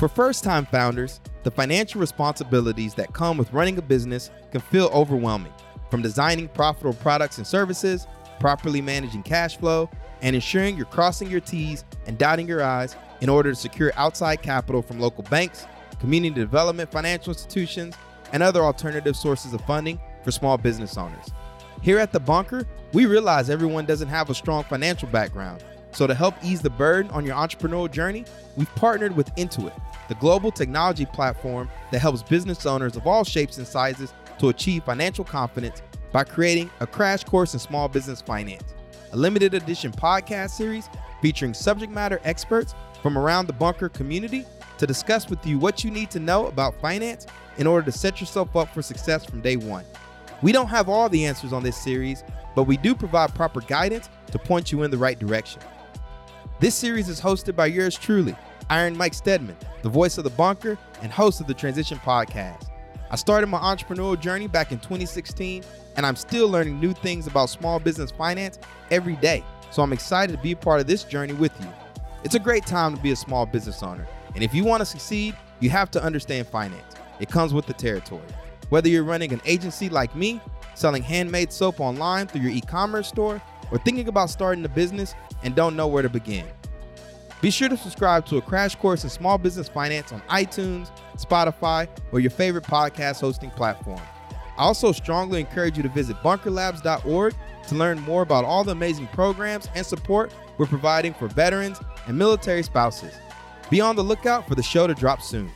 For first time founders, the financial responsibilities that come with running a business can feel overwhelming. From designing profitable products and services, properly managing cash flow, and ensuring you're crossing your T's and dotting your I's in order to secure outside capital from local banks, community development financial institutions, and other alternative sources of funding for small business owners. Here at The Bunker, we realize everyone doesn't have a strong financial background. So, to help ease the burden on your entrepreneurial journey, we've partnered with Intuit, the global technology platform that helps business owners of all shapes and sizes to achieve financial confidence by creating a crash course in small business finance, a limited edition podcast series featuring subject matter experts from around the bunker community to discuss with you what you need to know about finance in order to set yourself up for success from day one. We don't have all the answers on this series, but we do provide proper guidance to point you in the right direction. This series is hosted by yours truly, Iron Mike Steadman, the voice of the bunker and host of the Transition Podcast. I started my entrepreneurial journey back in 2016, and I'm still learning new things about small business finance every day. So I'm excited to be a part of this journey with you. It's a great time to be a small business owner, and if you want to succeed, you have to understand finance. It comes with the territory. Whether you're running an agency like me, selling handmade soap online through your e commerce store, or thinking about starting a business and don't know where to begin. Be sure to subscribe to a crash course in small business finance on iTunes, Spotify, or your favorite podcast hosting platform. I also strongly encourage you to visit bunkerlabs.org to learn more about all the amazing programs and support we're providing for veterans and military spouses. Be on the lookout for the show to drop soon.